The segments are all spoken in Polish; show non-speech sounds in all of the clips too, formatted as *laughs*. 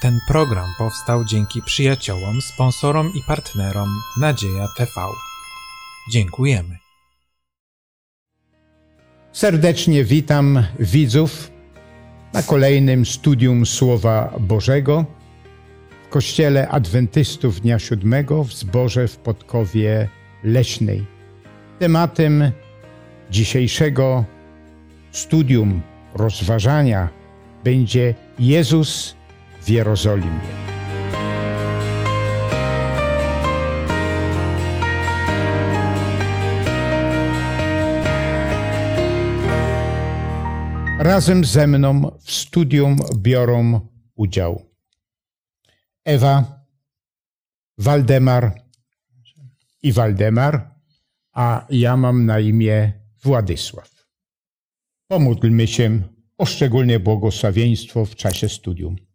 Ten program powstał dzięki przyjaciołom, sponsorom i partnerom Nadzieja TV. Dziękujemy. Serdecznie witam widzów na kolejnym studium Słowa Bożego w Kościele Adwentystów Dnia Siódmego w zborze w Podkowie Leśnej. Tematem dzisiejszego studium, rozważania będzie Jezus w Jerozolimie. Razem ze mną w studium biorą udział Ewa, Waldemar i Waldemar, a ja mam na imię Władysław. Pomódlmy się o szczególne błogosławieństwo w czasie studium.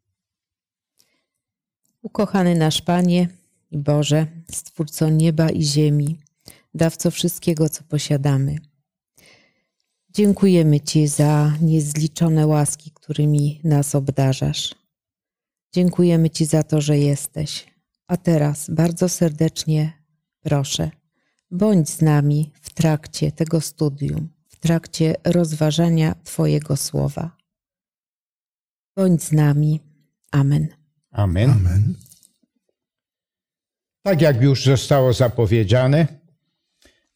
Ukochany nasz Panie i Boże, Stwórco nieba i ziemi, dawco wszystkiego, co posiadamy. Dziękujemy Ci za niezliczone łaski, którymi nas obdarzasz. Dziękujemy Ci za to, że jesteś. A teraz bardzo serdecznie proszę, bądź z nami w trakcie tego studium, w trakcie rozważania Twojego słowa. Bądź z nami. Amen. Amen. Amen. Tak jak już zostało zapowiedziane,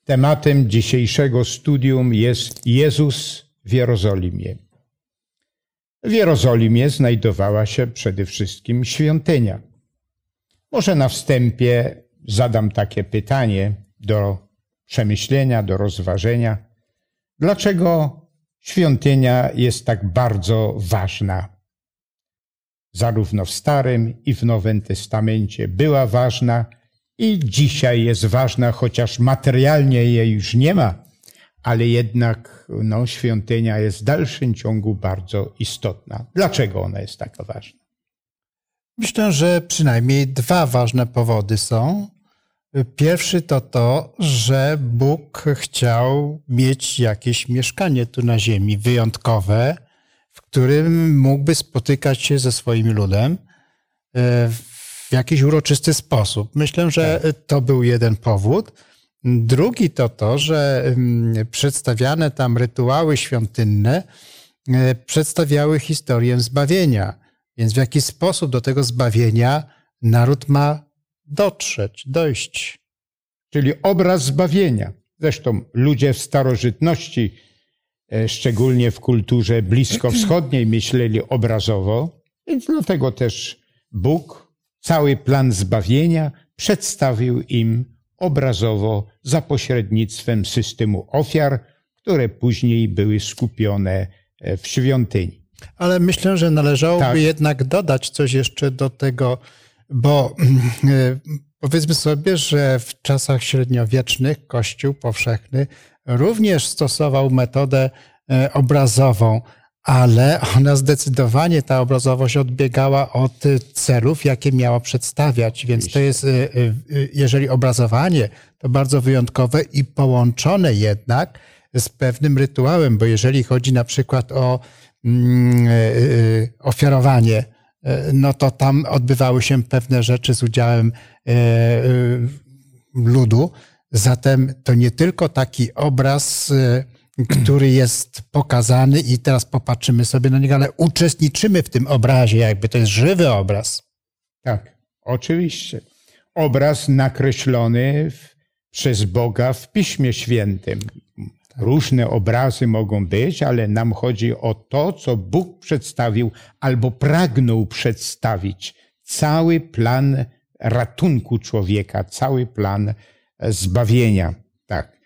tematem dzisiejszego studium jest Jezus w Jerozolimie. W Jerozolimie znajdowała się przede wszystkim świątynia. Może na wstępie zadam takie pytanie do przemyślenia, do rozważenia. Dlaczego świątynia jest tak bardzo ważna zarówno w Starym i w Nowym Testamencie była ważna i dzisiaj jest ważna, chociaż materialnie jej już nie ma, ale jednak no, świątynia jest w dalszym ciągu bardzo istotna. Dlaczego ona jest taka ważna? Myślę, że przynajmniej dwa ważne powody są. Pierwszy to to, że Bóg chciał mieć jakieś mieszkanie tu na ziemi wyjątkowe, którym mógłby spotykać się ze swoim ludem e, w jakiś uroczysty sposób. Myślę, że tak. to był jeden powód. Drugi to to, że mm, przedstawiane tam rytuały świątynne e, przedstawiały historię zbawienia. Więc w jaki sposób do tego zbawienia naród ma dotrzeć, dojść. Czyli obraz zbawienia. Zresztą ludzie w starożytności szczególnie w kulturze bliskowschodniej myśleli obrazowo, więc dlatego też Bóg cały plan zbawienia przedstawił im obrazowo za pośrednictwem systemu ofiar, które później były skupione e, w świątyni. Ale myślę, że należałoby tak. jednak dodać coś jeszcze do tego, bo *clears throat* e, powiedzmy sobie, że w czasach średniowiecznych Kościół powszechny również stosował metodę e, obrazową, ale ona zdecydowanie, ta obrazowość odbiegała od celów, jakie miała przedstawiać. Więc to jest, e, e, jeżeli obrazowanie, to bardzo wyjątkowe i połączone jednak z pewnym rytuałem, bo jeżeli chodzi na przykład o mm, ofiarowanie, no to tam odbywały się pewne rzeczy z udziałem ludu, Zatem to nie tylko taki obraz, y, który jest pokazany i teraz popatrzymy sobie na niego, ale uczestniczymy w tym obrazie, jakby to jest żywy obraz. Tak, oczywiście. Obraz nakreślony w, przez Boga w Piśmie Świętym. Różne obrazy mogą być, ale nam chodzi o to, co Bóg przedstawił albo pragnął przedstawić. Cały plan ratunku człowieka, cały plan zbawienia. Tak.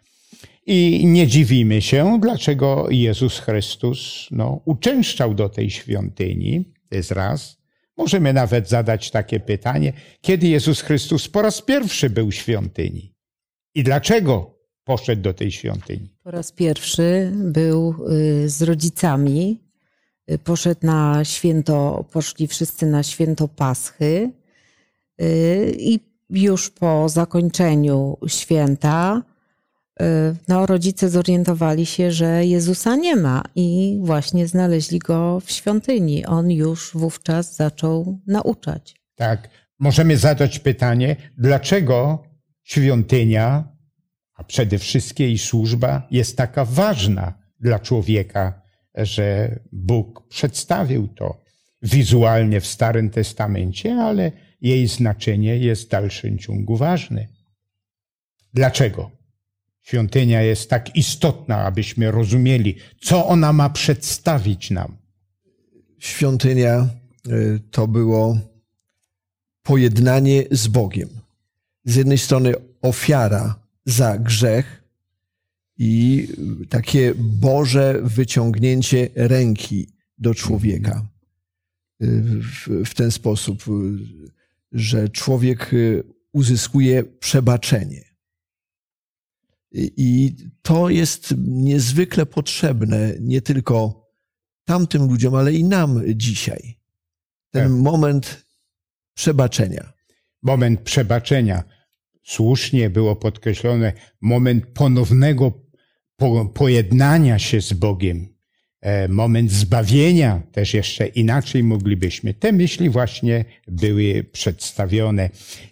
I nie dziwimy się, dlaczego Jezus Chrystus no, uczęszczał do tej świątyni. To jest raz. Możemy nawet zadać takie pytanie, kiedy Jezus Chrystus po raz pierwszy był w świątyni i dlaczego poszedł do tej świątyni? Po raz pierwszy był y, z rodzicami. Y, poszedł na święto, poszli wszyscy na święto Paschy y, i już po zakończeniu święta no, rodzice zorientowali się, że Jezusa nie ma i właśnie znaleźli go w świątyni. On już wówczas zaczął nauczać. Tak. Możemy zadać pytanie, dlaczego świątynia, a przede wszystkim jej służba jest taka ważna dla człowieka, że Bóg przedstawił to wizualnie w Starym Testamencie, ale jej znaczenie jest w dalszym ciągu ważne. Dlaczego? Świątynia jest tak istotna, abyśmy rozumieli, co ona ma przedstawić nam. Świątynia y, to było pojednanie z Bogiem. Z jednej strony ofiara za grzech i takie Boże wyciągnięcie ręki do człowieka w, w ten sposób, że człowiek uzyskuje przebaczenie. I to jest niezwykle potrzebne nie tylko tamtym ludziom, ale i nam dzisiaj. Ten tak. moment przebaczenia. Moment przebaczenia. Słusznie było podkreślone, moment ponownego po, pojednania się z Bogiem, moment zbawienia, też jeszcze inaczej moglibyśmy. Te myśli właśnie były przedstawione.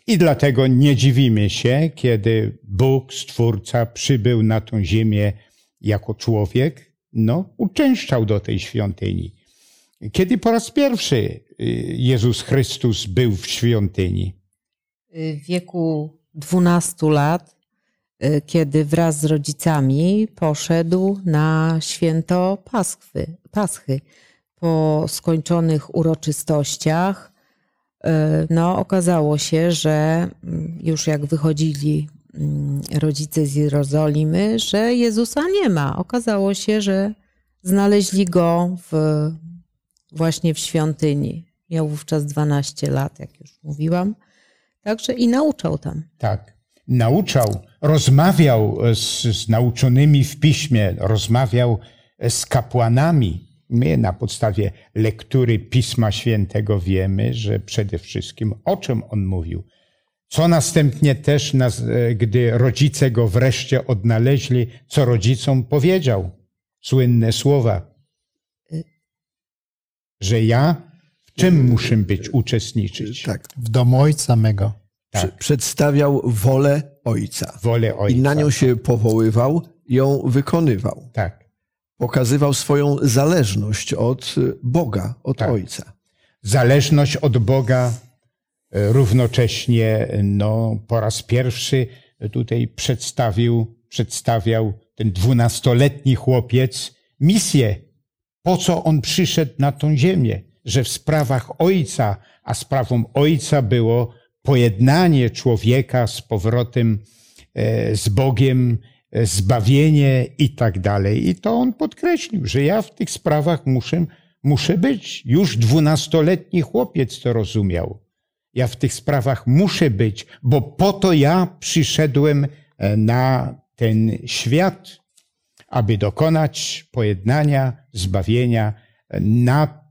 I dlatego nie dziwimy się, kiedy Bóg, Stwórca, przybył na tą ziemię jako człowiek, no, uczęszczał do tej świątyni. Kiedy po raz pierwszy y, Jezus Chrystus był w świątyni? W wieku 12 lat, y, kiedy wraz z rodzicami poszedł na święto Paschy. Paschy. Po skończonych uroczystościach, y, no, okazało się, że mm, już jak wychodzili mm, rodzice z Jerozolimy, że Jezusa nie ma. Okazało się, że znaleźli go w właśnie w świątyni. Miał wówczas 12 lat, jak już mówiłam. Także i nauczał tam. Tak. Nauczał, rozmawiał z, z nauczonymi w piśmie, rozmawiał z kapłanami. My na podstawie lektury Pisma Świętego wiemy, że przede wszystkim o czym on mówił. Co następnie też, gdy rodzice go wreszcie odnaleźli, co rodzicom powiedział? Słynne słowa że ja w czym muszę być, uczestniczyć? Tak. W domu ojca mego. Tak. Przedstawiał wolę ojca. Wolę ojca. I na nią się powoływał, ją wykonywał. Tak. Pokazywał swoją zależność od Boga, od tak. ojca. Zależność od Boga e, równocześnie no, po raz pierwszy tutaj przedstawił, przedstawiał ten dwunastoletni chłopiec misję po co on przyszedł na tą ziemię, że w sprawach Ojca, a sprawą Ojca było pojednanie człowieka z powrotem e, z Bogiem, e, zbawienie i tak dalej. I to on podkreślił, że ja w tych sprawach muszę, muszę być. Już dwunastoletni chłopiec to rozumiał. Ja w tych sprawach muszę być, bo po to ja przyszedłem e, na ten świat aby dokonać pojednania, zbawienia na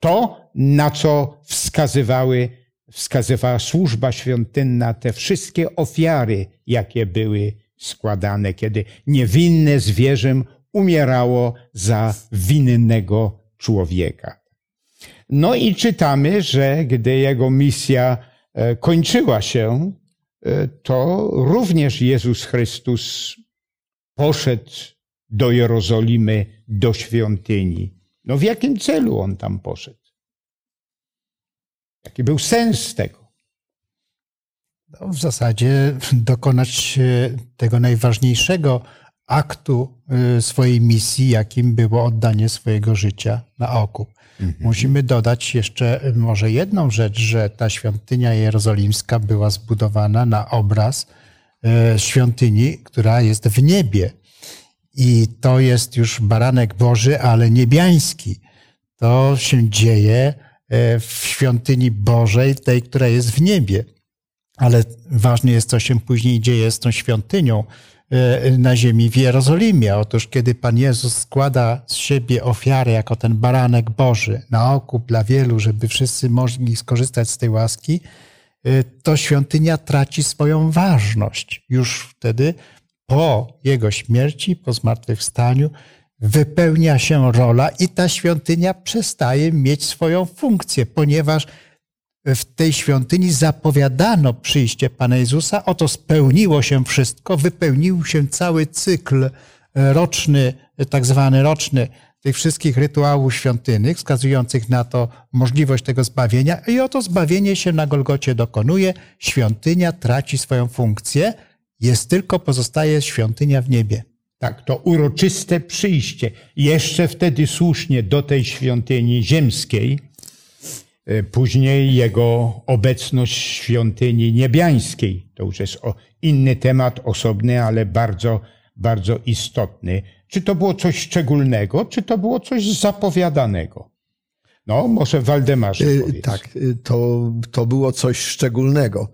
to, na co wskazywały, wskazywała służba świątynna, te wszystkie ofiary, jakie były składane, kiedy niewinne zwierzę umierało za winnego człowieka. No i czytamy, że gdy jego misja e, kończyła się, e, to również Jezus Chrystus poszedł do Jerozolimy, do świątyni. No w jakim celu on tam poszedł? Jaki był sens tego? No, w zasadzie dokonać e, tego najważniejszego aktu e, swojej misji, jakim było oddanie swojego życia na okup. Mhm. Musimy dodać jeszcze e, może jedną rzecz, że ta świątynia jerozolimska była zbudowana na obraz świątyni, która jest w niebie. I to jest już baranek Boży, ale niebiański. To się dzieje w świątyni Bożej, tej, która jest w niebie. Ale ważne jest, co się później dzieje z tą świątynią e, na ziemi w Jerozolimie. Otóż, kiedy Pan Jezus składa z siebie ofiarę jako ten baranek Boży na okup dla wielu, żeby wszyscy mogli skorzystać z tej łaski, e, to świątynia traci swoją ważność już wtedy, po jego śmierci, po zmartwychwstaniu, wypełnia się rola i ta świątynia przestaje mieć swoją funkcję, ponieważ w tej świątyni zapowiadano przyjście Pana Jezusa, oto spełniło się wszystko, wypełnił się cały cykl roczny, tak zwany roczny, tych wszystkich rytuałów świątynnych, wskazujących na to możliwość tego zbawienia, i oto zbawienie się na Golgocie dokonuje, świątynia traci swoją funkcję, jest tylko pozostaje świątynia w niebie. Tak, to uroczyste przyjście. Jeszcze wtedy słusznie do tej świątyni ziemskiej, e, później jego obecność w świątyni niebiańskiej. To już jest inny temat, osobny, ale bardzo, bardzo istotny. Czy to było coś szczególnego, czy to było coś zapowiadanego? No, może Waldemarze e, powiedz. Tak, e, to, to było coś szczególnego.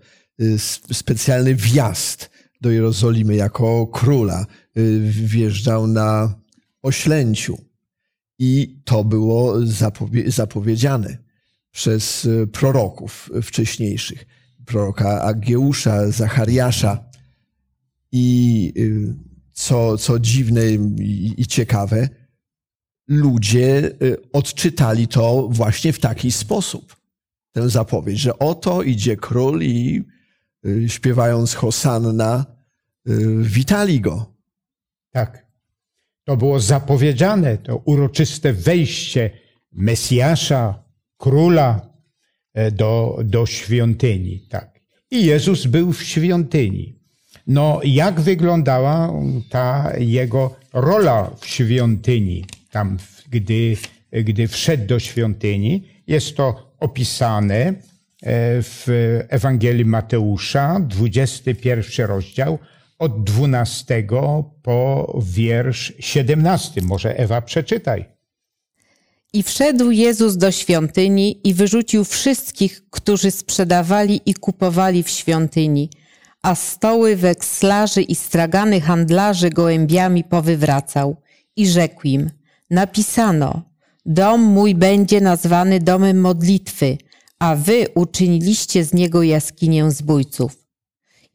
Specjalny wjazd do Jerozolimy jako króla. Y, wjeżdżał na oślęciu. I to było zapowie zapowiedziane przez y, proroków wcześniejszych. Proroka Agieusza, Zachariasza. I y, co, co dziwne i, i ciekawe, ludzie odczytali to właśnie w taki sposób. Tę zapowiedź, że oto idzie król i śpiewając Hosanna, witali go. Tak. To było zapowiedziane, to uroczyste wejście Mesjasza, króla e, do, do świątyni. Tak. I Jezus był w świątyni. No, jak wyglądała ta jego rola w świątyni, tam, gdy, gdy wszedł do świątyni? Jest to opisane e, w Ewangelii Mateusza, 21 rozdział, od 12 po wiersz 17. Może Ewa przeczytaj. I wszedł Jezus do świątyni i wyrzucił wszystkich, którzy sprzedawali i kupowali w świątyni, a stoły wekslarzy i stragany handlarzy gołębiami powywracał i rzekł im: Napisano: Dom mój będzie nazwany domem modlitwy, a wy uczyniliście z niego jaskinię zbójców.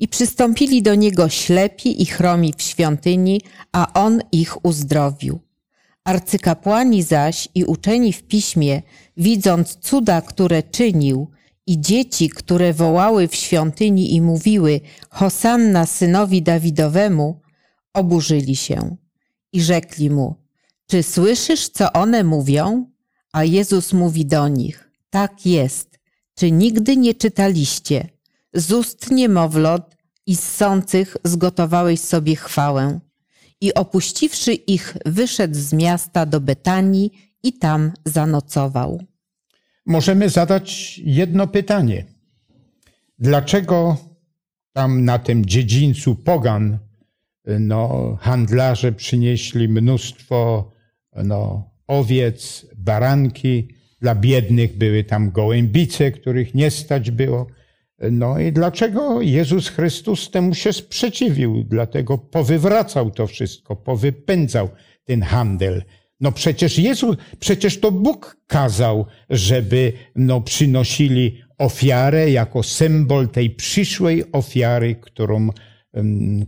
I przystąpili do niego ślepi i chromi w świątyni, a on ich uzdrowił. Arcykapłani zaś i uczeni w piśmie, widząc cuda, które czynił, i dzieci, które wołały w świątyni i mówiły Hosanna synowi Dawidowemu, oburzyli się i rzekli mu, czy słyszysz, co one mówią? A Jezus mówi do nich, tak jest, czy nigdy nie czytaliście? Z ust niemowlot i ssących zgotowałeś sobie chwałę. I opuściwszy ich, wyszedł z miasta do Betanii i tam zanocował. Możemy zadać jedno pytanie. Dlaczego tam na tym dziedzińcu Pogan no, handlarze przynieśli mnóstwo no, owiec, baranki, dla biednych były tam gołębice, których nie stać było. No i dlaczego Jezus Chrystus temu się sprzeciwił? Dlatego powywracał to wszystko, powypędzał ten handel. No przecież Jezus, przecież to Bóg kazał, żeby no przynosili ofiarę jako symbol tej przyszłej ofiary, którą,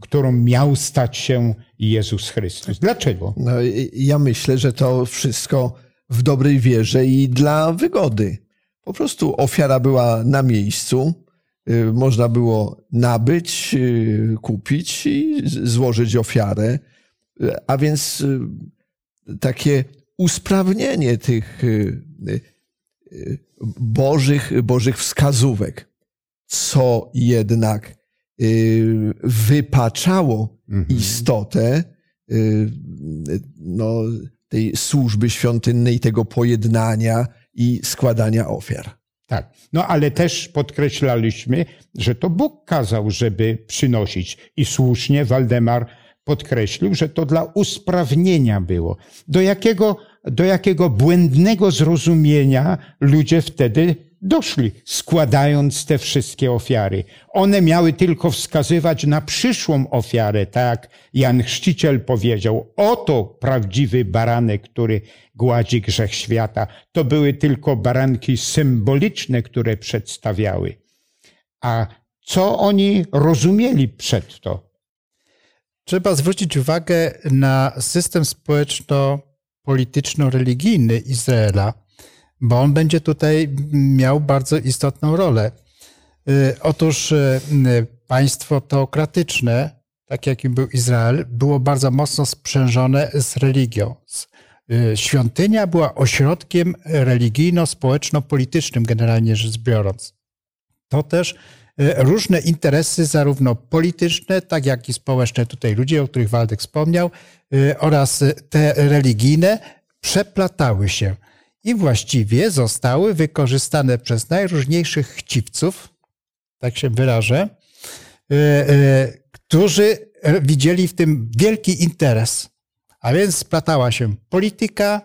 którą miał stać się Jezus Chrystus. Dlaczego? No, ja myślę, że to wszystko w dobrej wierze i dla wygody. Po prostu ofiara była na miejscu, można było nabyć, y, kupić i złożyć ofiarę. Y, a więc takie usprawnienie tych bożych, bożych wskazówek, co jednak wypaczało mhm. istotę no, tej służby świątynnej, tego pojednania i składania ofiar. Tak. No ale też podkreślaliśmy, że to Bóg kazał, żeby przynosić. I słusznie Waldemar podkreślił, że to dla usprawnienia było. Do jakiego, do jakiego błędnego zrozumienia ludzie wtedy doszli, składając te wszystkie ofiary. One miały tylko wskazywać na przyszłą ofiarę, tak Jan Chrzciciel powiedział, oto prawdziwy baranek, który gładzi grzech świata. To były tylko baranki symboliczne, które przedstawiały. A co oni rozumieli przed to? Trzeba zwrócić uwagę na system społeczno-polityczno-religijny Izraela, bo on będzie tutaj miał bardzo istotną rolę. Y, otóż y, państwo teokratyczne, tak jakim był Izrael, było bardzo mocno sprzężone z religią. Y, świątynia była ośrodkiem religijno-społeczno-politycznym, generalnie rzecz biorąc. To też różne interesy, zarówno polityczne, tak jak i społeczne, tutaj ludzie, o których Waldek wspomniał, oraz te religijne, przeplatały się i właściwie zostały wykorzystane przez najróżniejszych chciwców, tak się wyrażę, e, e, którzy widzieli w tym wielki interes. A więc splatała się polityka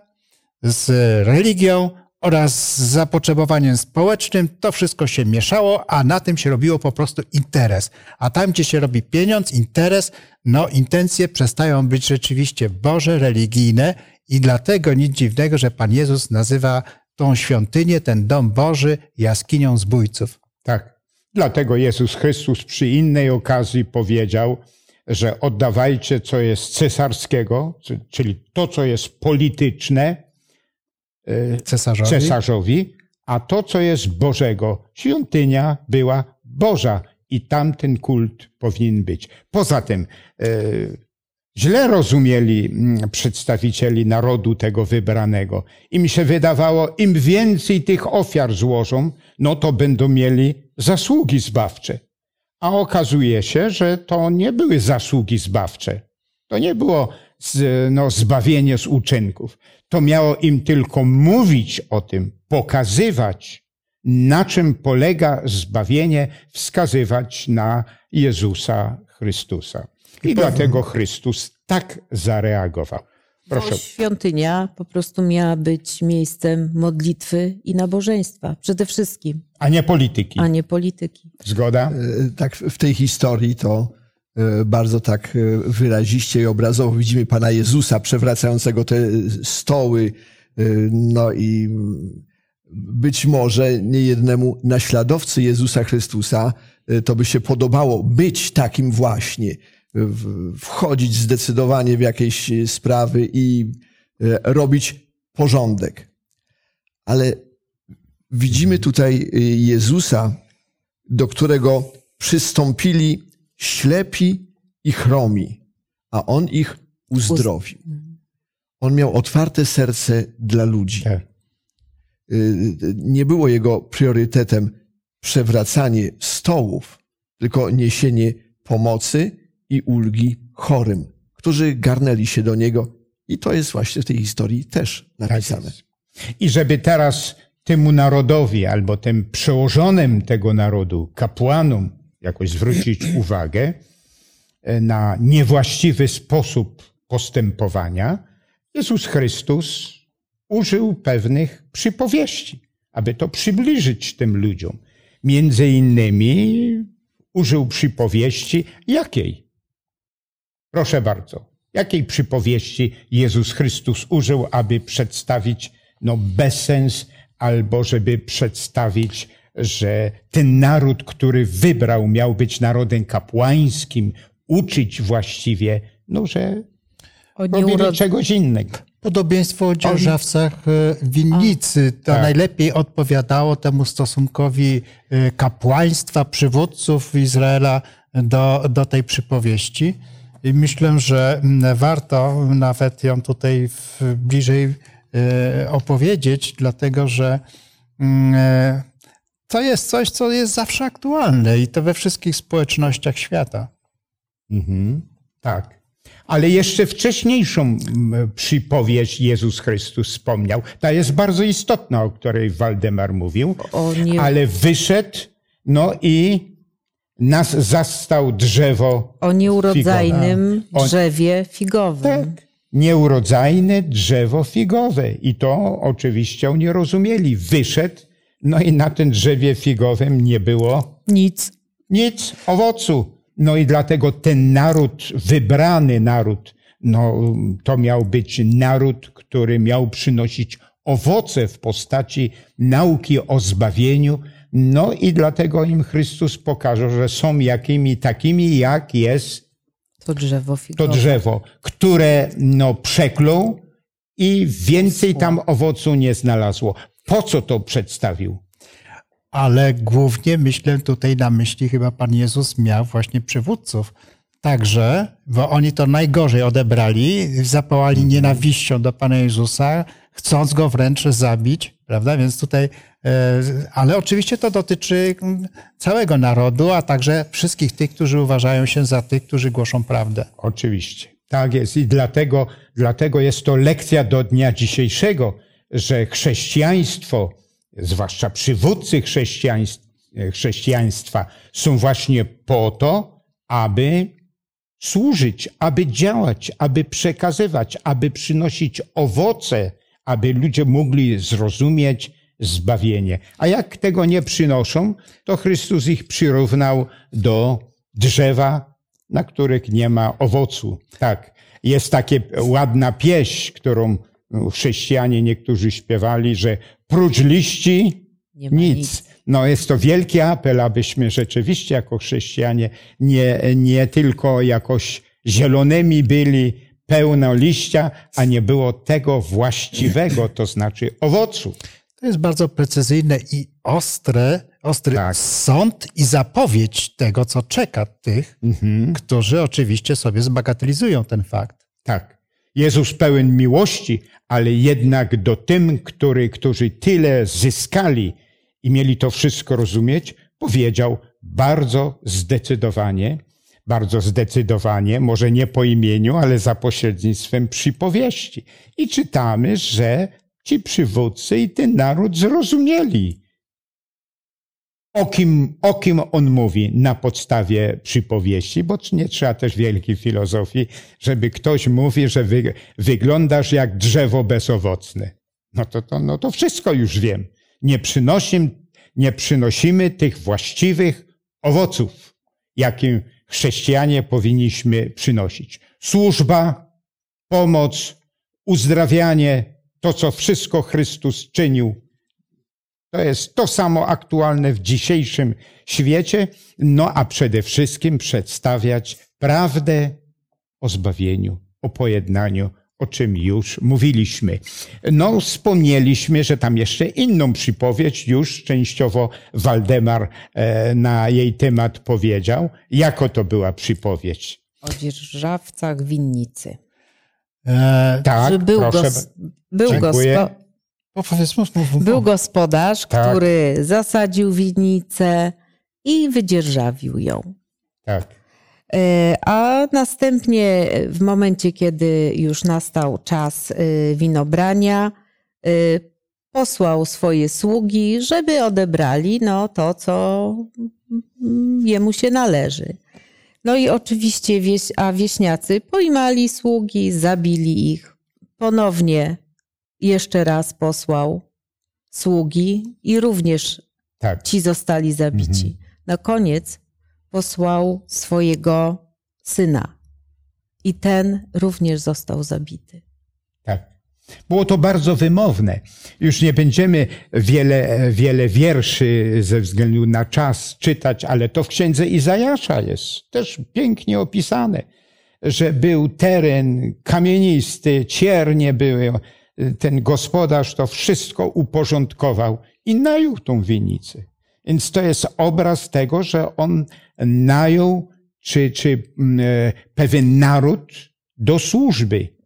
z religią oraz z zapotrzebowaniem społecznym. To wszystko się mieszało, a na tym się robiło po prostu interes. A tam, gdzie się robi pieniądz, interes, no intencje przestają być rzeczywiście Boże, religijne i dlatego nic dziwnego, że Pan Jezus nazywa tą świątynię, ten dom Boży jaskinią zbójców. Tak. Dlatego Jezus Chrystus przy innej okazji powiedział, że oddawajcie, co jest cesarskiego, czyli to, co jest polityczne, e, cesarzowi, cesarzowi a to, co jest Bożego. Świątynia była Boża i tamten kult powinien być. Poza tym, e, źle rozumieli mm, przedstawicieli narodu tego wybranego. Im się wydawało, im więcej tych ofiar złożą, no to będą mieli zasługi zbawcze. A okazuje się, że to nie były zasługi zbawcze. To nie było no, zbawienie z uczynków. To miało im tylko mówić o tym, pokazywać, na czym polega zbawienie, wskazywać na Jezusa Chrystusa. I, dlatego Chrystus tak zareagował. Proszę. Bo świątynia po prostu miała być miejscem modlitwy i nabożeństwa. Przede wszystkim. A nie polityki. A nie polityki. Zgoda? E, tak, w tej historii to e, bardzo tak e, wyraziście i obrazowo widzimy Pana Jezusa przewracającego te stoły. No i być może niejednemu naśladowcy Jezusa Chrystusa to by się podobało być takim właśnie wchodzić zdecydowanie w jakieś sprawy i e, robić porządek. Ale widzimy tutaj e, Jezusa, do którego przystąpili ślepi i chromi, a On ich uzdrowił. On miał otwarte serce dla ludzi. Tak. E, nie było jego priorytetem przewracanie stołów, tylko niesienie pomocy i ulgi chorym, którzy garnęli się do niego. I to jest właśnie w tej historii też napisane. Tak I żeby teraz temu narodowi albo tym przełożonym tego narodu, kapłanom, jakoś zwrócić *clears throat* uwagę e, na niewłaściwy sposób postępowania, Jezus Chrystus użył pewnych przypowieści, aby to przybliżyć tym ludziom. Między innymi użył przypowieści jakiej? Proszę bardzo, jakiej przypowieści Jezus Chrystus użył, aby przedstawić no, bezsens, albo żeby przedstawić, że ten naród, który wybrał, miał być narodem kapłańskim, uczyć właściwie, no, że robili urod... czegoś innego. Podobieństwo o dzierżawcach e, winnicy. To tak. najlepiej odpowiadało temu stosunkowi e, kapłaństwa, przywódców Izraela do, do tej przypowieści. I myślę, że mm, warto nawet ją tutaj bliżej e, opowiedzieć, dlatego że mm, e, to jest coś, co jest zawsze aktualne i to we wszystkich społecznościach świata. Mhm, tak. Ale jeszcze wcześniejszą przypowieść Jezus Chrystus wspomniał. Ta jest bardzo istotna, o której Waldemar mówił. Nie... Ale wyszedł, no i nas zastał drzewo O nieurodzajnym figowe. drzewie figowym. Tak. Nieurodzajne drzewo figowe. I to oczywiście oni rozumieli. Wyszedł, no i na tym drzewie figowym nie było nic. Nic, owocu. No i dlatego ten naród, wybrany naród, no to miał być naród, który miał przynosić owoce w postaci nauki o zbawieniu, no i dlatego im Chrystus pokaże, że są jakimi takimi, jak jest To drzewo to drzewo, które no, przeklął i więcej tam owocu nie znalazło. Po co to przedstawił? Ale głównie myślę tutaj na myśli chyba Pan Jezus miał właśnie przywódców. Także, bo oni to najgorzej odebrali, zapałali nienawiścią do Pana Jezusa, chcąc go wręcz zabić, prawda? Więc tutaj, ale oczywiście to dotyczy mm, całego narodu, a także wszystkich tych, którzy uważają się za tych, którzy głoszą prawdę. Oczywiście. Tak jest i dlatego, dlatego jest to lekcja do dnia dzisiejszego, że chrześcijaństwo, zwłaszcza przywódcy chrześcijaństw, chrześcijaństwa są właśnie po to, aby służyć, aby działać, aby przekazywać, aby przynosić owoce, aby ludzie mogli zrozumieć zbawienie. A jak tego nie przynoszą, to Chrystus ich przyrównał do drzewa, na których nie ma owocu. Tak, jest takie ładna pieśń, którą chrześcijanie niektórzy śpiewali, że prócz liści ma nic. No jest to wielki apel, abyśmy rzeczywiście jako chrześcijanie nie, nie tylko jakoś zielonymi byli, pełno liścia, a nie było tego właściwego, to znaczy owocu. To jest bardzo precyzyjne i ostre, ostry Tak. sąd i zapowiedź tego, co czeka tych, Mhm. którzy oczywiście sobie zbagatelizują ten fakt. Tak. Jezus pełen miłości, ale jednak do tym, który, którzy tyle zyskali i mieli to wszystko rozumieć, powiedział bardzo zdecydowanie, bardzo zdecydowanie, może nie po imieniu, ale za pośrednictwem przypowieści. I czytamy, że ci przywódcy i ten naród zrozumieli, o kim, o kim on mówi na podstawie przypowieści, bo nie trzeba też wielkiej filozofii, żeby ktoś mówi, że wy, wyglądasz jak drzewo bezowocne. No to, to, no to wszystko już wiem. Nie, przynosim, nie przynosimy tych właściwych owoców, jakim chrześcijanie powinniśmy przynosić. Służba, pomoc, uzdrawianie, to co wszystko Chrystus czynił to jest to samo aktualne w dzisiejszym świecie, no a przede wszystkim przedstawiać prawdę o zbawieniu, o pojednaniu, o czym już mówiliśmy. No, wspomnieliśmy, że tam jeszcze inną przypowiedź już częściowo Waldemar e, na jej temat powiedział. Jako to była przypowiedź? O dzierżawcach winnicy. E, Tak, Że był, proszę. gos, był, gospo, Powiedz, mów, mów, mów. był gospodarz, Tak. który zasadził winnicę i wydzierżawił ją. Tak, E, A następnie, w momencie, kiedy już nastał czas e, winobrania, posłał swoje sługi, żeby odebrali no, to, co jemu się należy. No i oczywiście, wieś, a wieśniacy pojmali sługi, zabili ich. Ponownie jeszcze raz posłał sługi i również tak. ci zostali zabici. Na koniec posłał swojego syna i ten również został zabity. Tak. Było to bardzo wymowne. Już nie będziemy wiele, wiele wierszy ze względu na czas czytać, ale to w księdze Izajasza jest też pięknie opisane, że był teren kamienisty, ciernie były. Ten gospodarz to wszystko uporządkował i najął tą winnicę. Więc to jest obraz tego, że on najął czy, czy mm, e, pewien naród do służby,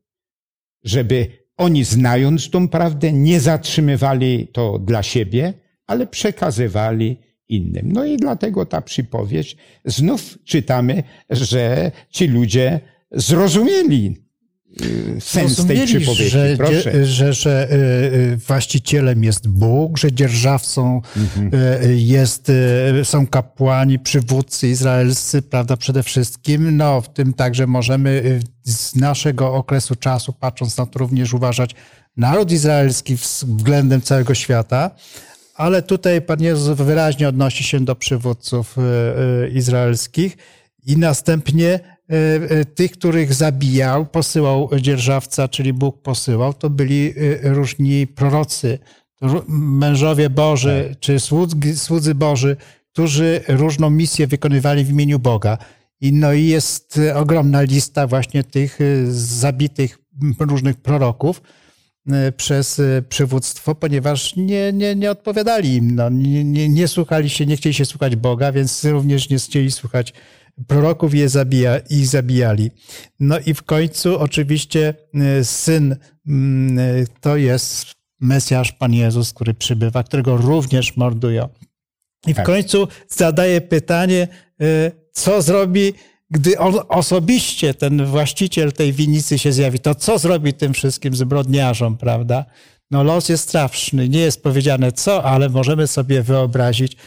żeby oni znając tą prawdę nie zatrzymywali to dla siebie, ale przekazywali innym. No i dlatego ta przypowieść, znów czytamy, że ci ludzie zrozumieli sens tej przypowieści. że, Proszę. że, że y, y, właścicielem jest Bóg, że dzierżawcą Mhm. y, jest, są kapłani, przywódcy izraelscy, prawda, przede wszystkim. No, w tym także możemy z naszego okresu czasu, patrząc na to, również uważać naród izraelski względem całego świata. Ale tutaj Pan Jezus wyraźnie odnosi się do przywódców izraelskich i następnie tych, których zabijał, posyłał dzierżawca, czyli Bóg posyłał, to byli y, różni prorocy, mężowie Boży, czy słudzy, słudzy Boży, którzy różną misję wykonywali w imieniu Boga. I, no i jest ogromna lista właśnie tych zabitych różnych proroków przez przywództwo, ponieważ nie, nie, nie odpowiadali im, no, nie, nie, nie słuchali się, nie chcieli się słuchać Boga, więc również nie chcieli słuchać proroków je zabija, ich zabijali. No i w końcu oczywiście e, syn mm, e, to jest Mesjasz Pan Jezus, który przybywa, którego również mordują. I w tak. końcu zadaje pytanie, e, co zrobi, gdy on osobiście, ten właściciel tej winnicy się zjawi, to co zrobi tym wszystkim zbrodniarzom, prawda? No los jest straszny, nie jest powiedziane co, ale możemy sobie wyobrazić,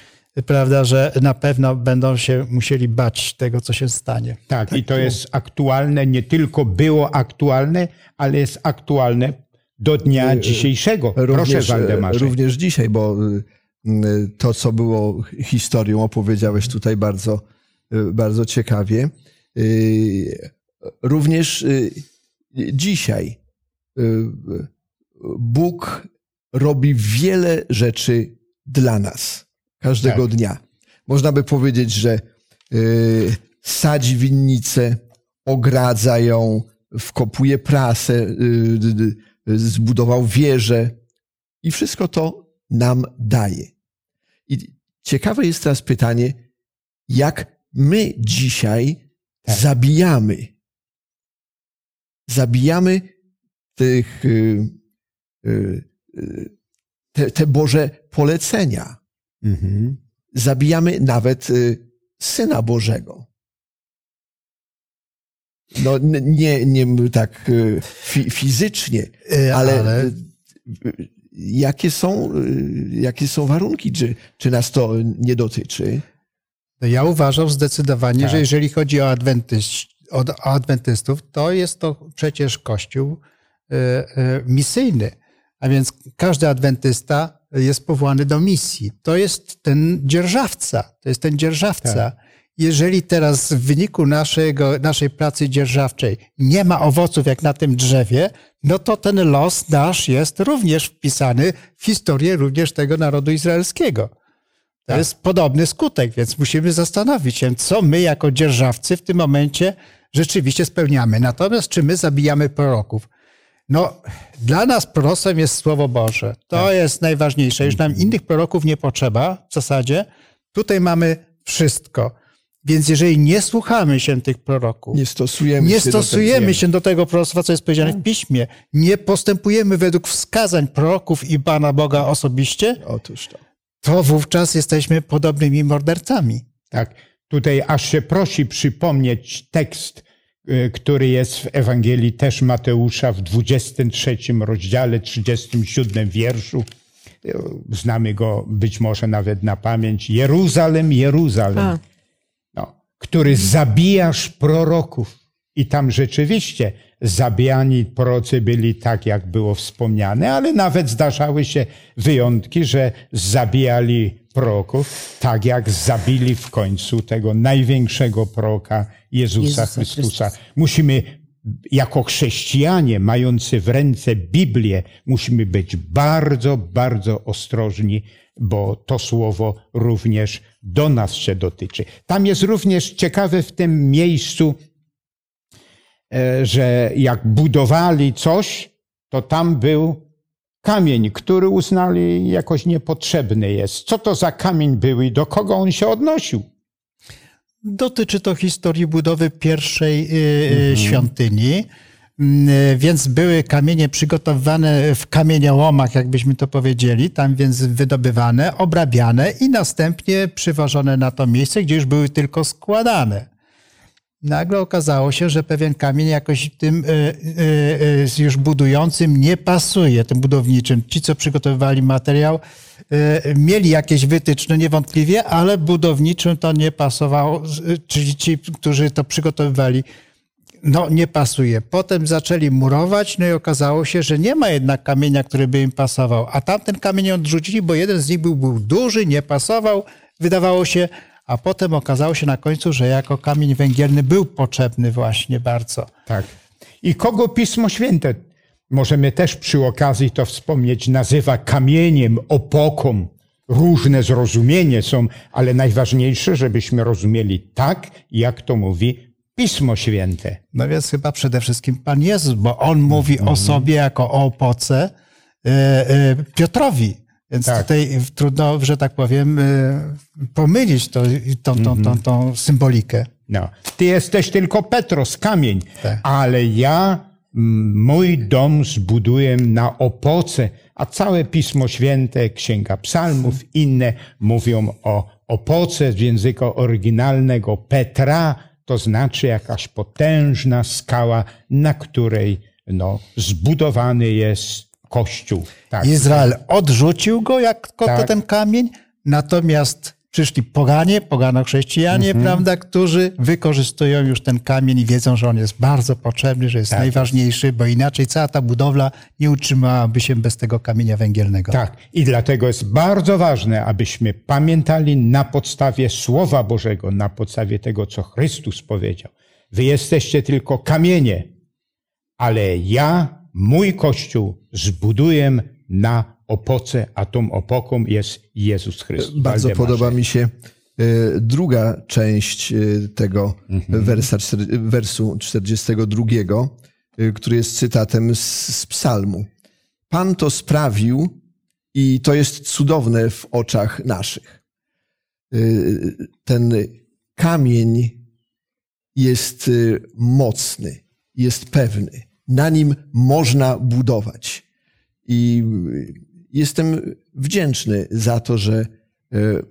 prawda, że na pewno będą się musieli bać tego, co się stanie. Tak, tak, i to jest aktualne, nie tylko było aktualne, ale jest aktualne do dnia y, dzisiejszego. Również, Proszę Waldemarze. Również dzisiaj, bo y, to, co było historią, opowiedziałeś tutaj bardzo, y, bardzo ciekawie. Również dzisiaj Bóg robi wiele rzeczy dla nas każdego tak. dnia. Można by powiedzieć, że y, sadzi winnicę, ogradza ją, wkopuje prasę, y, y, zbudował wieżę i wszystko to nam daje. I ciekawe jest teraz pytanie, jak my dzisiaj tak. zabijamy. Zabijamy tych, te, te Boże polecenia. Mhm. Zabijamy nawet y, Syna Bożego. No nie, nie tak y, fizycznie, y, ale, ale, jakie, są, jakie są warunki? Czy, czy nas to nie dotyczy? No ja uważam zdecydowanie, tak. że jeżeli chodzi o, o adwentystów, to jest to przecież kościół misyjny. A więc każdy adwentysta jest powołany do misji. To jest ten dzierżawca. To jest ten dzierżawca. Tak. Jeżeli teraz w wyniku naszego, naszej pracy dzierżawczej nie ma owoców jak na tym drzewie, no to ten los nasz jest również wpisany w historię również tego narodu izraelskiego. To tak. jest podobny skutek, więc musimy zastanowić się, co my jako dzierżawcy w tym momencie rzeczywiście spełniamy. Natomiast czy my zabijamy proroków? No, dla nas proroctwem jest Słowo Boże. To tak. jest najważniejsze. Już nam innych proroków nie potrzeba w zasadzie. Tutaj mamy wszystko. Więc jeżeli nie słuchamy się tych proroków, nie stosujemy, nie się, stosujemy do się do tego proroctwa, co jest powiedziane w tak. piśmie, nie postępujemy według wskazań proroków i Pana Boga osobiście, Otóż to. to wówczas jesteśmy podobnymi mordercami. Tak. Tutaj aż się prosi przypomnieć tekst który jest w Ewangelii też Mateusza w 23 rozdziale, 37 wierszu. Znamy go być może nawet na pamięć. Jeruzalem, Jeruzalem, no, który zabijasz proroków. I tam rzeczywiście zabijani prorocy byli tak, jak było wspomniane, ale nawet zdarzały się wyjątki, że zabijali proroków, tak jak zabili w końcu tego największego proroka Jezusa, Jezusa Chrystusa. Chrystusa. Musimy jako chrześcijanie mający w ręce Biblię, musimy być bardzo, bardzo ostrożni, bo to słowo również do nas się dotyczy. Tam jest również ciekawe w tym miejscu, e, że jak budowali coś, to tam był kamień, który uznali jakoś niepotrzebny jest. Co to za kamień był i do kogo on się odnosił? Dotyczy to historii budowy pierwszej y, y, mhm. świątyni. Mm, więc były kamienie przygotowywane w kamieniołomach, jakbyśmy to powiedzieli, tam więc wydobywane, obrabiane i następnie przywożone na to miejsce, gdzie już były tylko składane nagle okazało się, że pewien kamień jakoś tym e, e, e, już budującym nie pasuje, tym budowniczym. Ci, co przygotowywali materiał, mieli jakieś wytyczne niewątpliwie, ale budowniczym to nie pasowało, czyli ci, którzy to przygotowywali, no nie pasuje. Potem zaczęli murować, no i okazało się, że nie ma jednak kamienia, który by im pasował, a tamten kamień odrzucili, bo jeden z nich był, był duży, nie pasował, wydawało się, a potem okazało się na końcu, że jako kamień węgielny był potrzebny właśnie bardzo. Tak. I kogo Pismo Święte, możemy też przy okazji to wspomnieć, nazywa kamieniem, opoką, różne zrozumienie są, ale najważniejsze, żebyśmy rozumieli tak, jak to mówi Pismo Święte. No więc chyba przede wszystkim Pan Jezus, bo On mówi o sobie jako o opoce e, e, Piotrowi. Więc Tak. tutaj trudno, że tak powiem, e, pomylić to, tą, tą, tą, tą symbolikę. No, ty jesteś tylko Petros, kamień, Tak. ale ja mój dom zbuduję na opoce, a całe Pismo Święte, Księga Psalmów, inne mówią o opoce z języka oryginalnego Petra, to znaczy jakaś potężna skała, na której no, zbudowany jest Kościół. Tak. Izrael odrzucił go jako Tak. ten kamień, natomiast przyszli poganie, pogano-chrześcijanie, Mhm. prawda, którzy wykorzystują już ten kamień i wiedzą, że on jest bardzo potrzebny, że jest Tak najważniejszy, bo inaczej cała ta budowla nie utrzymałaby się bez tego kamienia węgielnego. Tak, i dlatego jest bardzo ważne, abyśmy pamiętali na podstawie Słowa Bożego, na podstawie tego, co Chrystus powiedział. Wy jesteście tylko kamienie, ale ja, mój Kościół, zbuduję na opoce, a tą opoką jest Jezus Chrystus. Bardzo Waldemarze. podoba mi się e, druga część e, tego wersa, czter- wersu 42, e, który jest cytatem z, z psalmu. Pan to sprawił i to jest cudowne w oczach naszych. Ten kamień jest mocny, jest pewny. Na nim można budować. I jestem wdzięczny za to, że e,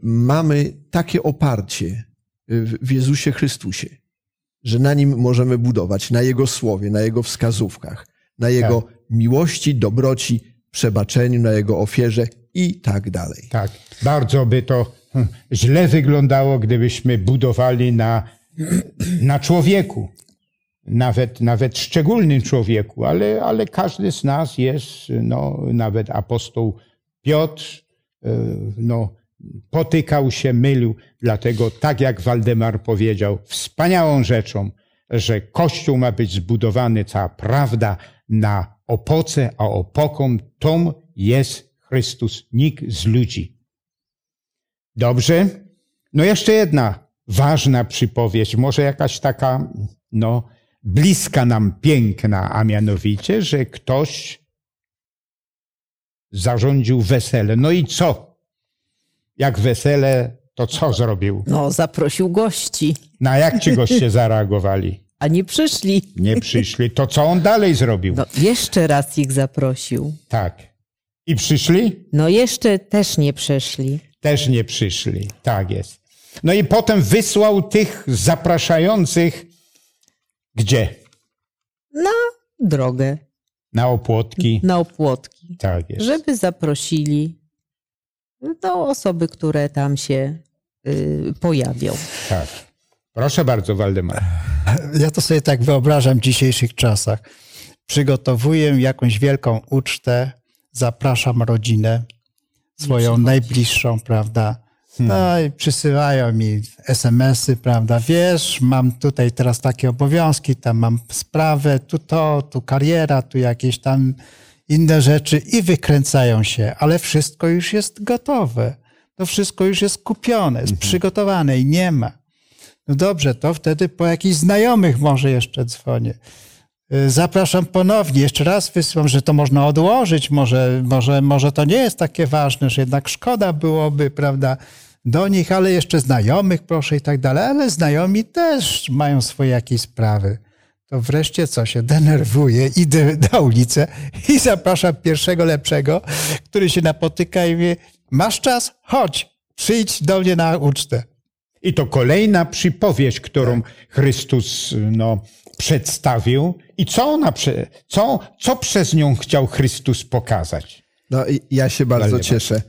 mamy takie oparcie w w Jezusie Chrystusie, że na nim możemy budować, na Jego słowie, na Jego wskazówkach, na Jego miłości, dobroci, przebaczeniu, na Jego ofierze i tak dalej. Tak, bardzo by to hm, źle wyglądało, gdybyśmy budowali na, na człowieku. Nawet, nawet szczególnym człowieku, ale, ale każdy z nas jest, no, nawet apostoł Piotr, e, no, potykał się, mylił. Dlatego, tak jak Waldemar powiedział, wspaniałą rzeczą, że Kościół ma być zbudowany, cała prawda, na opoce, a opoką tą jest Chrystus, nikt z ludzi. Dobrze? No jeszcze jedna ważna przypowieść, może jakaś taka, no, bliska nam, piękna, a mianowicie, że ktoś zarządził wesele. No i co? Jak wesele, to co zrobił? No, zaprosił gości, Na jak ci goście *laughs* zareagowali? a nie przyszli. Nie przyszli. To co on dalej zrobił? No, jeszcze raz ich zaprosił. Tak. I przyszli? No, jeszcze też nie przyszli. Też nie przyszli. Tak jest. No i potem wysłał tych zapraszających gdzie? Na drogę, Na opłotki. na opłotki, Tak jest. żeby zaprosili no, osoby, które tam się y, pojawią. Tak. Proszę bardzo, Waldemar. Ja to sobie tak wyobrażam w dzisiejszych czasach. Przygotowuję jakąś wielką ucztę, zapraszam rodzinę, swoją najbliższą, prawda? No i przysyłają mi SMS-y, prawda? Wiesz, mam tutaj teraz takie obowiązki, tam mam sprawę, tu to, tu kariera, tu jakieś tam inne rzeczy i wykręcają się, ale wszystko już jest gotowe. To wszystko już jest kupione, jest przygotowane i nie ma. No dobrze, to wtedy po jakichś znajomych może jeszcze dzwonię. Y, Zapraszam ponownie, jeszcze raz wysyłam, że to można odłożyć, może, może, może to nie jest takie ważne, że jednak szkoda byłoby, prawda, do nich, ale jeszcze znajomych proszę i tak dalej, ale znajomi też mają swoje jakieś sprawy. To wreszcie co się denerwuje, idę na ulicę i zapraszam pierwszego lepszego, który się napotyka i mówi, masz czas? Chodź, przyjdź do mnie na ucztę. I to kolejna przypowieść, którą Chrystus no, przedstawił. I co ona, prze- co, co przez nią chciał Chrystus pokazać? No, i ja się bardzo Waldemar. cieszę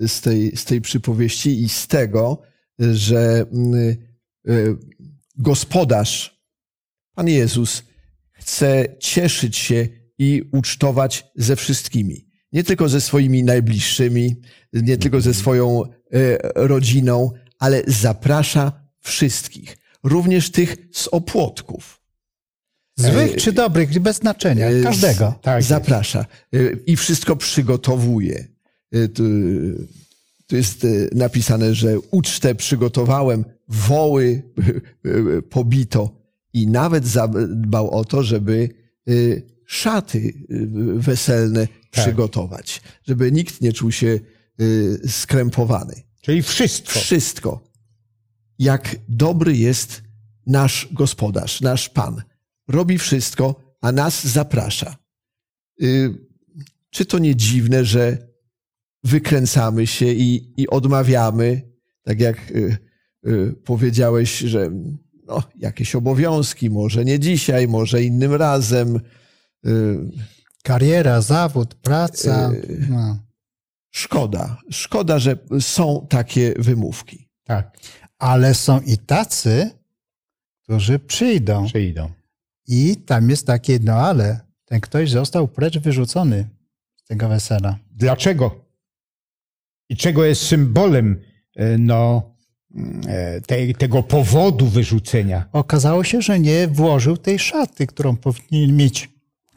z tej, z tej przypowieści i z tego, że mm, y, gospodarz, Pan Jezus, chce cieszyć się i ucztować ze wszystkimi. Nie tylko ze swoimi najbliższymi, nie tylko ze swoją y, rodziną, ale zaprasza wszystkich, również tych z opłotków. Złych czy dobrych, bez znaczenia, każdego. Tak. Zaprasza i wszystko przygotowuje. Y, to- Tu jest y, napisane, że ucztę przygotowałem, woły pobito i nawet zadbał o to, żeby y, szaty weselne tak. przygotować, żeby nikt nie czuł się skrępowany. Czyli wszystko. Wszystko. Jak dobry jest nasz gospodarz, nasz Pan. Robi wszystko, a nas zaprasza. Czy to nie dziwne, że wykręcamy się i, i odmawiamy, tak jak y, y, powiedziałeś, że no, jakieś obowiązki, może nie dzisiaj, może innym razem. Y, Kariera, zawód, praca. Y, no. Szkoda. Szkoda, że są takie wymówki. Tak. Ale są i tacy, którzy przyjdą. Przyjdą. I tam jest takie, no ale ten ktoś został precz wyrzucony z tego wesela. Dlaczego? I czego jest symbolem e, no, e, te, tego powodu wyrzucenia. Okazało się, że nie włożył tej szaty, którą powinien mieć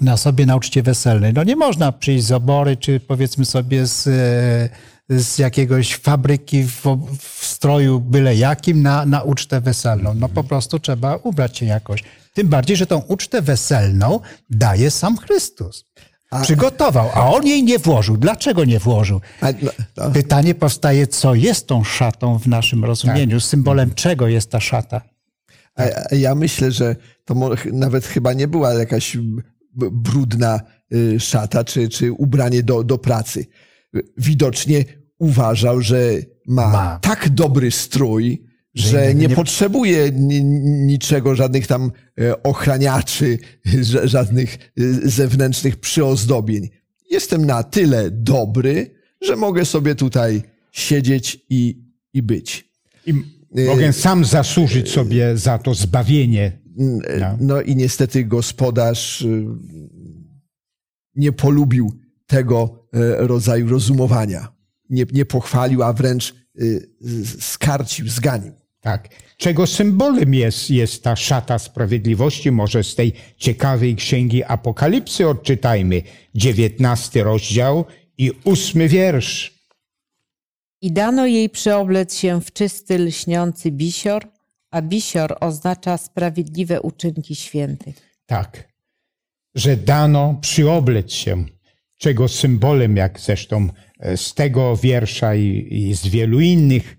na sobie na uczcie weselnej. No nie można przyjść z obory, czy powiedzmy sobie z, e, z jakiegoś fabryki w, w stroju byle jakim na, na ucztę weselną. No po prostu trzeba ubrać się jakoś. Tym bardziej, że tą ucztę weselną daje sam Chrystus. A... Przygotował, a on jej nie włożył. Dlaczego nie włożył? A, no, no. Pytanie powstaje, co jest tą szatą w naszym rozumieniu, tak. symbolem czego jest ta szata? A, a ja myślę, że to nawet chyba nie była jakaś brudna y, szata czy, czy ubranie do, do pracy. Widocznie uważał, że ma, ma. tak dobry strój, że nie, nie potrzebuje niczego, żadnych tam e, ochraniaczy, *laughs* żadnych e, zewnętrznych przyozdobień. Jestem na tyle dobry, że mogę sobie tutaj siedzieć i, i być. I mogę sam zasłużyć sobie za to zbawienie. No. no i niestety gospodarz nie polubił tego rodzaju rozumowania. Nie, nie pochwalił, a wręcz skarcił, zganił. Tak. Czego symbolem jest, jest ta szata sprawiedliwości? Może z tej ciekawej księgi Apokalipsy odczytajmy dziewiętnasty rozdział i ósmy wiersz. I dano jej przyoblec się w czysty, lśniący bisior, a bisior oznacza sprawiedliwe uczynki świętych. Tak, że dano przyoblec się, czego symbolem, jak zresztą e, z tego wiersza i, i z wielu innych,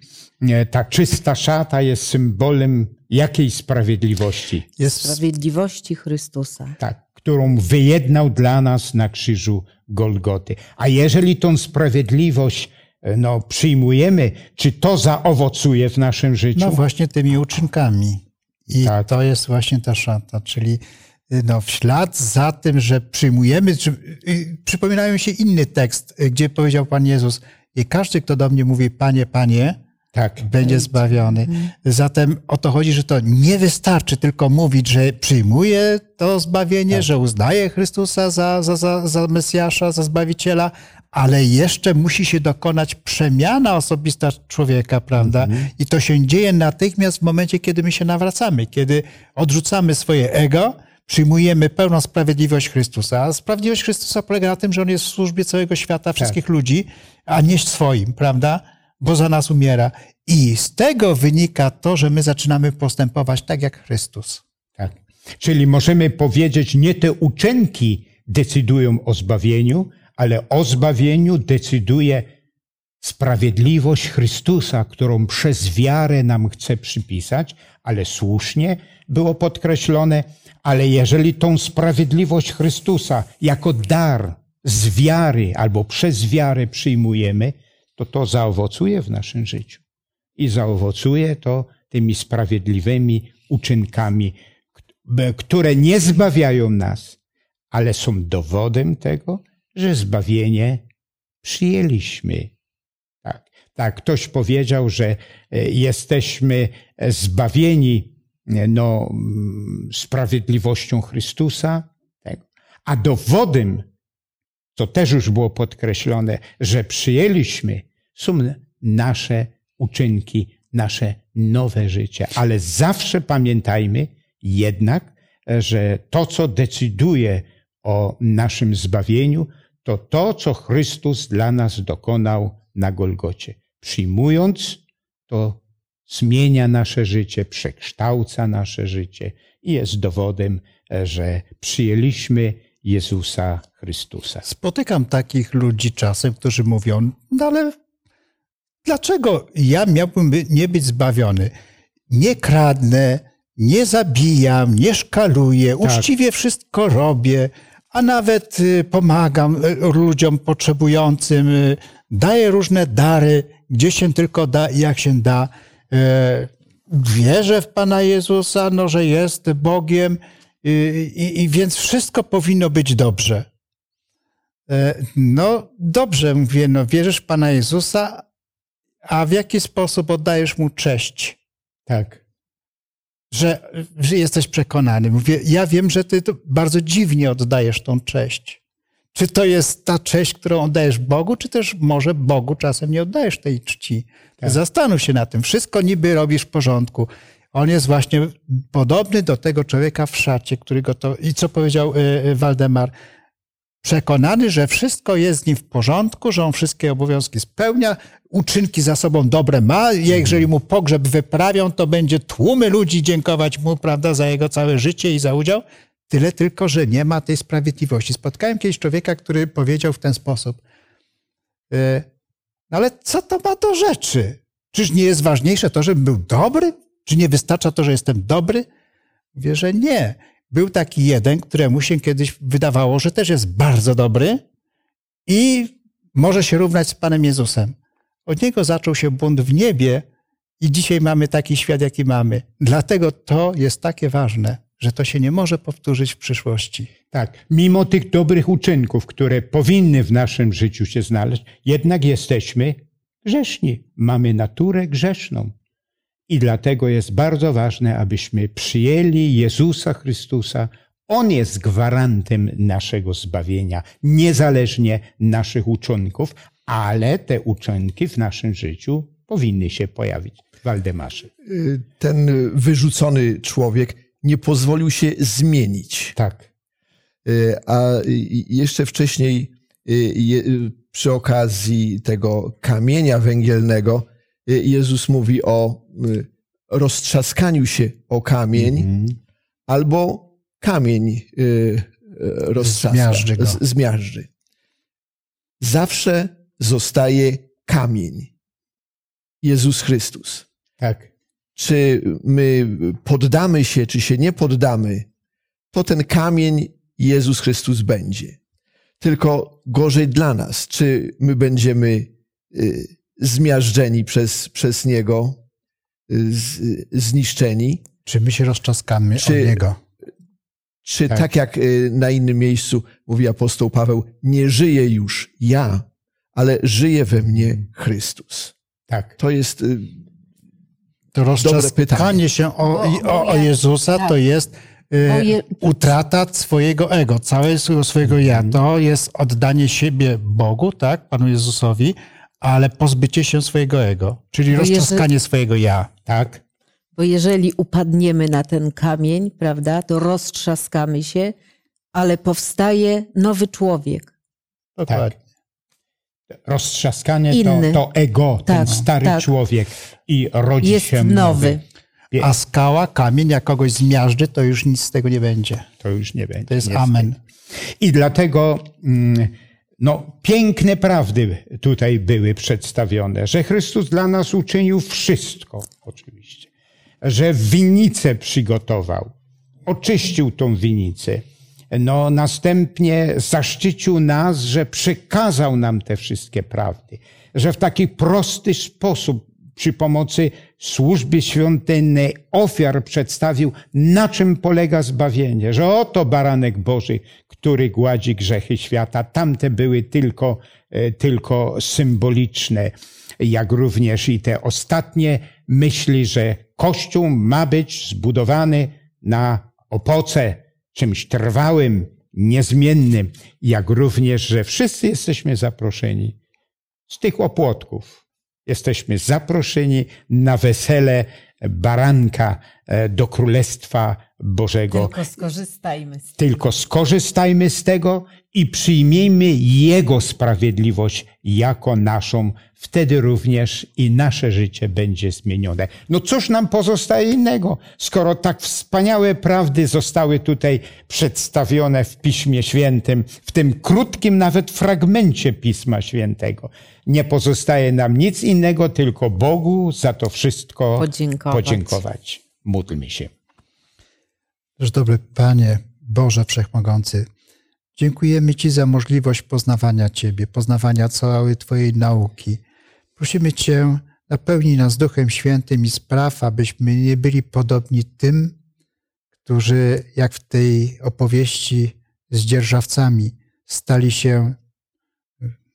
ta czysta szata jest symbolem jakiej sprawiedliwości? Jest sprawiedliwości Chrystusa. Tak, którą wyjednał dla nas na krzyżu Golgoty. A jeżeli tą sprawiedliwość e, no, przyjmujemy, czy to zaowocuje w naszym życiu? No właśnie tymi uczynkami. I tak. to jest właśnie ta szata, czyli y, no, w ślad za tym, że przyjmujemy, czy, y, przypominają się inny tekst, gdzie powiedział Pan Jezus, i każdy, kto do mnie mówi, Panie, Panie, tak. będzie zbawiony. Zatem o to chodzi, że to nie wystarczy tylko mówić, że przyjmuje to zbawienie, tak. że uznaje Chrystusa za, za, za, za Mesjasza, za Zbawiciela, ale jeszcze musi się dokonać przemiana osobista człowieka, prawda? Mhm. I to się dzieje natychmiast w momencie, kiedy my się nawracamy, kiedy odrzucamy swoje ego, przyjmujemy pełną sprawiedliwość Chrystusa. A sprawiedliwość Chrystusa polega na tym, że On jest w służbie całego świata, wszystkich tak. ludzi, a nie swoim, prawda? Bo za nas umiera. I z tego wynika to, że my zaczynamy postępować tak jak Chrystus. Tak. Czyli możemy powiedzieć, nie te uczynki decydują o zbawieniu, ale o zbawieniu decyduje sprawiedliwość Chrystusa, którą przez wiarę nam chce przypisać, ale słusznie było podkreślone, ale jeżeli tą sprawiedliwość Chrystusa jako dar z wiary albo przez wiarę przyjmujemy, to to zaowocuje w naszym życiu. I zaowocuje to tymi sprawiedliwymi uczynkami, które nie zbawiają nas, ale są dowodem tego, że zbawienie przyjęliśmy. Tak, tak ktoś powiedział, że e, jesteśmy zbawieni e, no, mm, sprawiedliwością Chrystusa, a dowodem co też już było podkreślone, że przyjęliśmy, są nasze uczynki, nasze nowe życie. Ale zawsze pamiętajmy jednak, że to, co decyduje o naszym zbawieniu, to to, co Chrystus dla nas dokonał na Golgocie. przyjmując, to zmienia nasze życie, przekształca nasze życie i jest dowodem, że przyjęliśmy Jezusa Chrystusa. Spotykam takich ludzi czasem, którzy mówią, no ale dlaczego ja miałbym nie być zbawiony? Nie kradnę, nie zabijam, nie szkaluję, tak. uczciwie wszystko robię, a nawet y, pomagam y, ludziom potrzebującym, y, daję różne dary, gdzie się tylko da i jak się da. E, wierzę w Pana Jezusa, no, że jest Bogiem i, i więc wszystko powinno być dobrze. E, no dobrze, mówię, no wierzysz w Pana Jezusa, a w jaki sposób oddajesz Mu cześć? Tak. Że, że jesteś przekonany. Mówię, ja wiem, że ty bardzo dziwnie oddajesz tą cześć. Czy to jest ta cześć, którą oddajesz Bogu, czy też może Bogu czasem nie oddajesz tej czci? Tak. Zastanów się na tym. Wszystko niby robisz w porządku. On jest właśnie podobny do tego człowieka w szacie, którego to. I co powiedział e, e, Waldemar? Przekonany, że wszystko jest z nim w porządku, że on wszystkie obowiązki spełnia, uczynki za sobą dobre ma. Jeżeli mu pogrzeb wyprawią, to będzie tłumy ludzi dziękować mu, prawda, za jego całe życie i za udział. Tyle tylko, że nie ma tej sprawiedliwości. Spotkałem kiedyś człowieka, który powiedział w ten sposób: e, No ale co to ma do rzeczy? Czyż nie jest ważniejsze to, żebym był dobry? Czy nie wystarcza to, że jestem dobry? Mówię, że nie. Był taki jeden, któremu się kiedyś wydawało, że też jest bardzo dobry i może się równać z Panem Jezusem. Od niego zaczął się bunt w niebie i dzisiaj mamy taki świat, jaki mamy. Dlatego to jest takie ważne, że to się nie może powtórzyć w przyszłości. Tak, mimo tych dobrych uczynków, które powinny w naszym życiu się znaleźć, jednak jesteśmy grzeszni. Mamy naturę grzeszną. I dlatego jest bardzo ważne, abyśmy przyjęli Jezusa Chrystusa. On jest gwarantem naszego zbawienia, niezależnie naszych uczynków, ale te uczynki w naszym życiu powinny się pojawić. Waldemarze. Ten wyrzucony człowiek nie pozwolił się zmienić. Tak. A jeszcze wcześniej, przy okazji tego kamienia węgielnego, Jezus mówi o y, roztrzaskaniu się o kamień, mm -hmm. albo kamień y, y, roztrzaska, zmiażdży, go. zmiażdży. Zawsze zostaje kamień. Jezus Chrystus. Tak. Czy my poddamy się, czy się nie poddamy, to ten kamień Jezus Chrystus będzie. Tylko gorzej dla nas, czy my będziemy zmiażdżeni przez, przez Niego, z, zniszczeni. Czy my się rozczaskamy czy, od Niego? Czy tak. tak jak y, na innym miejscu mówi apostoł Paweł, nie żyję już ja, ale żyje we mnie Chrystus. Tak. To jest y, to rozczaskanie się o, o, o Jezusa to tak. jest y, utrata swojego ego, całego swojego ja. Mhm. To jest oddanie siebie Bogu, tak, Panu Jezusowi, ale pozbycie się swojego ego, czyli Bo roztrzaskanie jeżeli... swojego ja, tak? Bo jeżeli upadniemy na ten kamień, prawda, to roztrzaskamy się, ale powstaje nowy człowiek. Tak. Roztrzaskanie to, to ego, tak, ten stary tak. człowiek i rodzi Jest się nowy. nowy. A skała, kamień, jak kogoś zmiażdży, to już nic z tego nie będzie. To już nie będzie. To jest amen. I dlatego mm, no, piękne prawdy tutaj były przedstawione, że Chrystus dla nas uczynił wszystko, oczywiście, że winnicę przygotował, oczyścił tą winnicę, no, następnie zaszczycił nas, że przekazał nam te wszystkie prawdy, że w taki prosty sposób przy pomocy służby świątynnej ofiar przedstawił, na czym polega zbawienie, że oto baranek Boży, który gładzi grzechy świata. Tamte były tylko, e, tylko symboliczne, jak również i te ostatnie myśli, że Kościół ma być zbudowany na opoce, czymś trwałym, niezmiennym, jak również, że wszyscy jesteśmy zaproszeni z tych opłotków. Jesteśmy zaproszeni na wesele baranka e, do Królestwa Bożego. Tylko skorzystajmy z Tylko skorzystajmy z tego i przyjmijmy Jego sprawiedliwość jako naszą. Wtedy również i nasze życie będzie zmienione. No cóż nam pozostaje innego, skoro tak wspaniałe prawdy zostały tutaj przedstawione w Piśmie Świętym, w tym krótkim nawet fragmencie Pisma Świętego. Nie pozostaje nam nic innego, tylko Bogu za to wszystko Podziękować. podziękować. Módlmy się. Dobry Panie Boże Wszechmogący, dziękujemy Ci za możliwość poznawania Ciebie, poznawania całej Twojej nauki. Prosimy Cię, napełnij nas Duchem Świętym i spraw, abyśmy nie byli podobni tym, którzy, jak w tej opowieści z dzierżawcami, stali się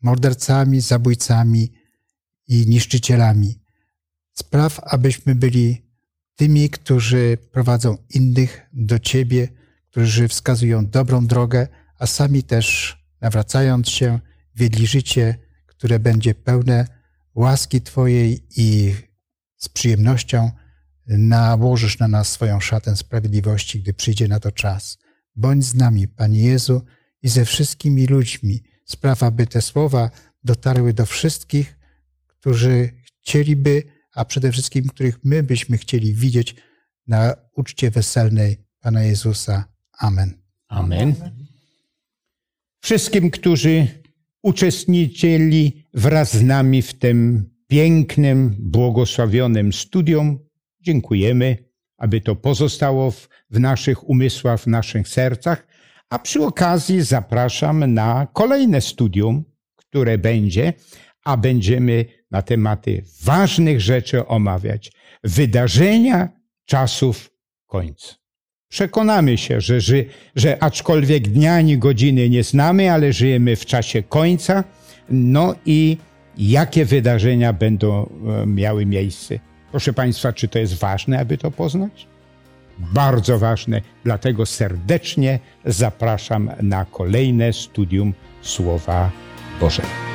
mordercami, zabójcami i niszczycielami. Spraw, abyśmy byli tymi, którzy prowadzą innych do Ciebie, którzy wskazują dobrą drogę, a sami też, nawracając się, wiedli życie, które będzie pełne łaski Twojej i z przyjemnością nałożysz na nas swoją szatę sprawiedliwości, gdy przyjdzie na to czas. Bądź z nami, Panie Jezu, i ze wszystkimi ludźmi. Spraw, aby te słowa dotarły do wszystkich, którzy chcieliby a przede wszystkim których my byśmy chcieli widzieć na uczcie weselnej Pana Jezusa. Amen. Amen. Wszystkim, którzy uczestniczyli wraz z nami w tym pięknym, błogosławionym studium, dziękujemy, aby to pozostało w, w naszych umysłach, w naszych sercach. A przy okazji zapraszam na kolejne studium, które będzie, a będziemy na tematy ważnych rzeczy omawiać. Wydarzenia czasów końca. Przekonamy się, że, że, że aczkolwiek dnia ani godziny nie znamy, ale żyjemy w czasie końca, no i jakie wydarzenia będą e, miały miejsce. Proszę Państwa, czy to jest ważne, aby to poznać? Bardzo ważne, dlatego serdecznie zapraszam na kolejne studium Słowa Bożego.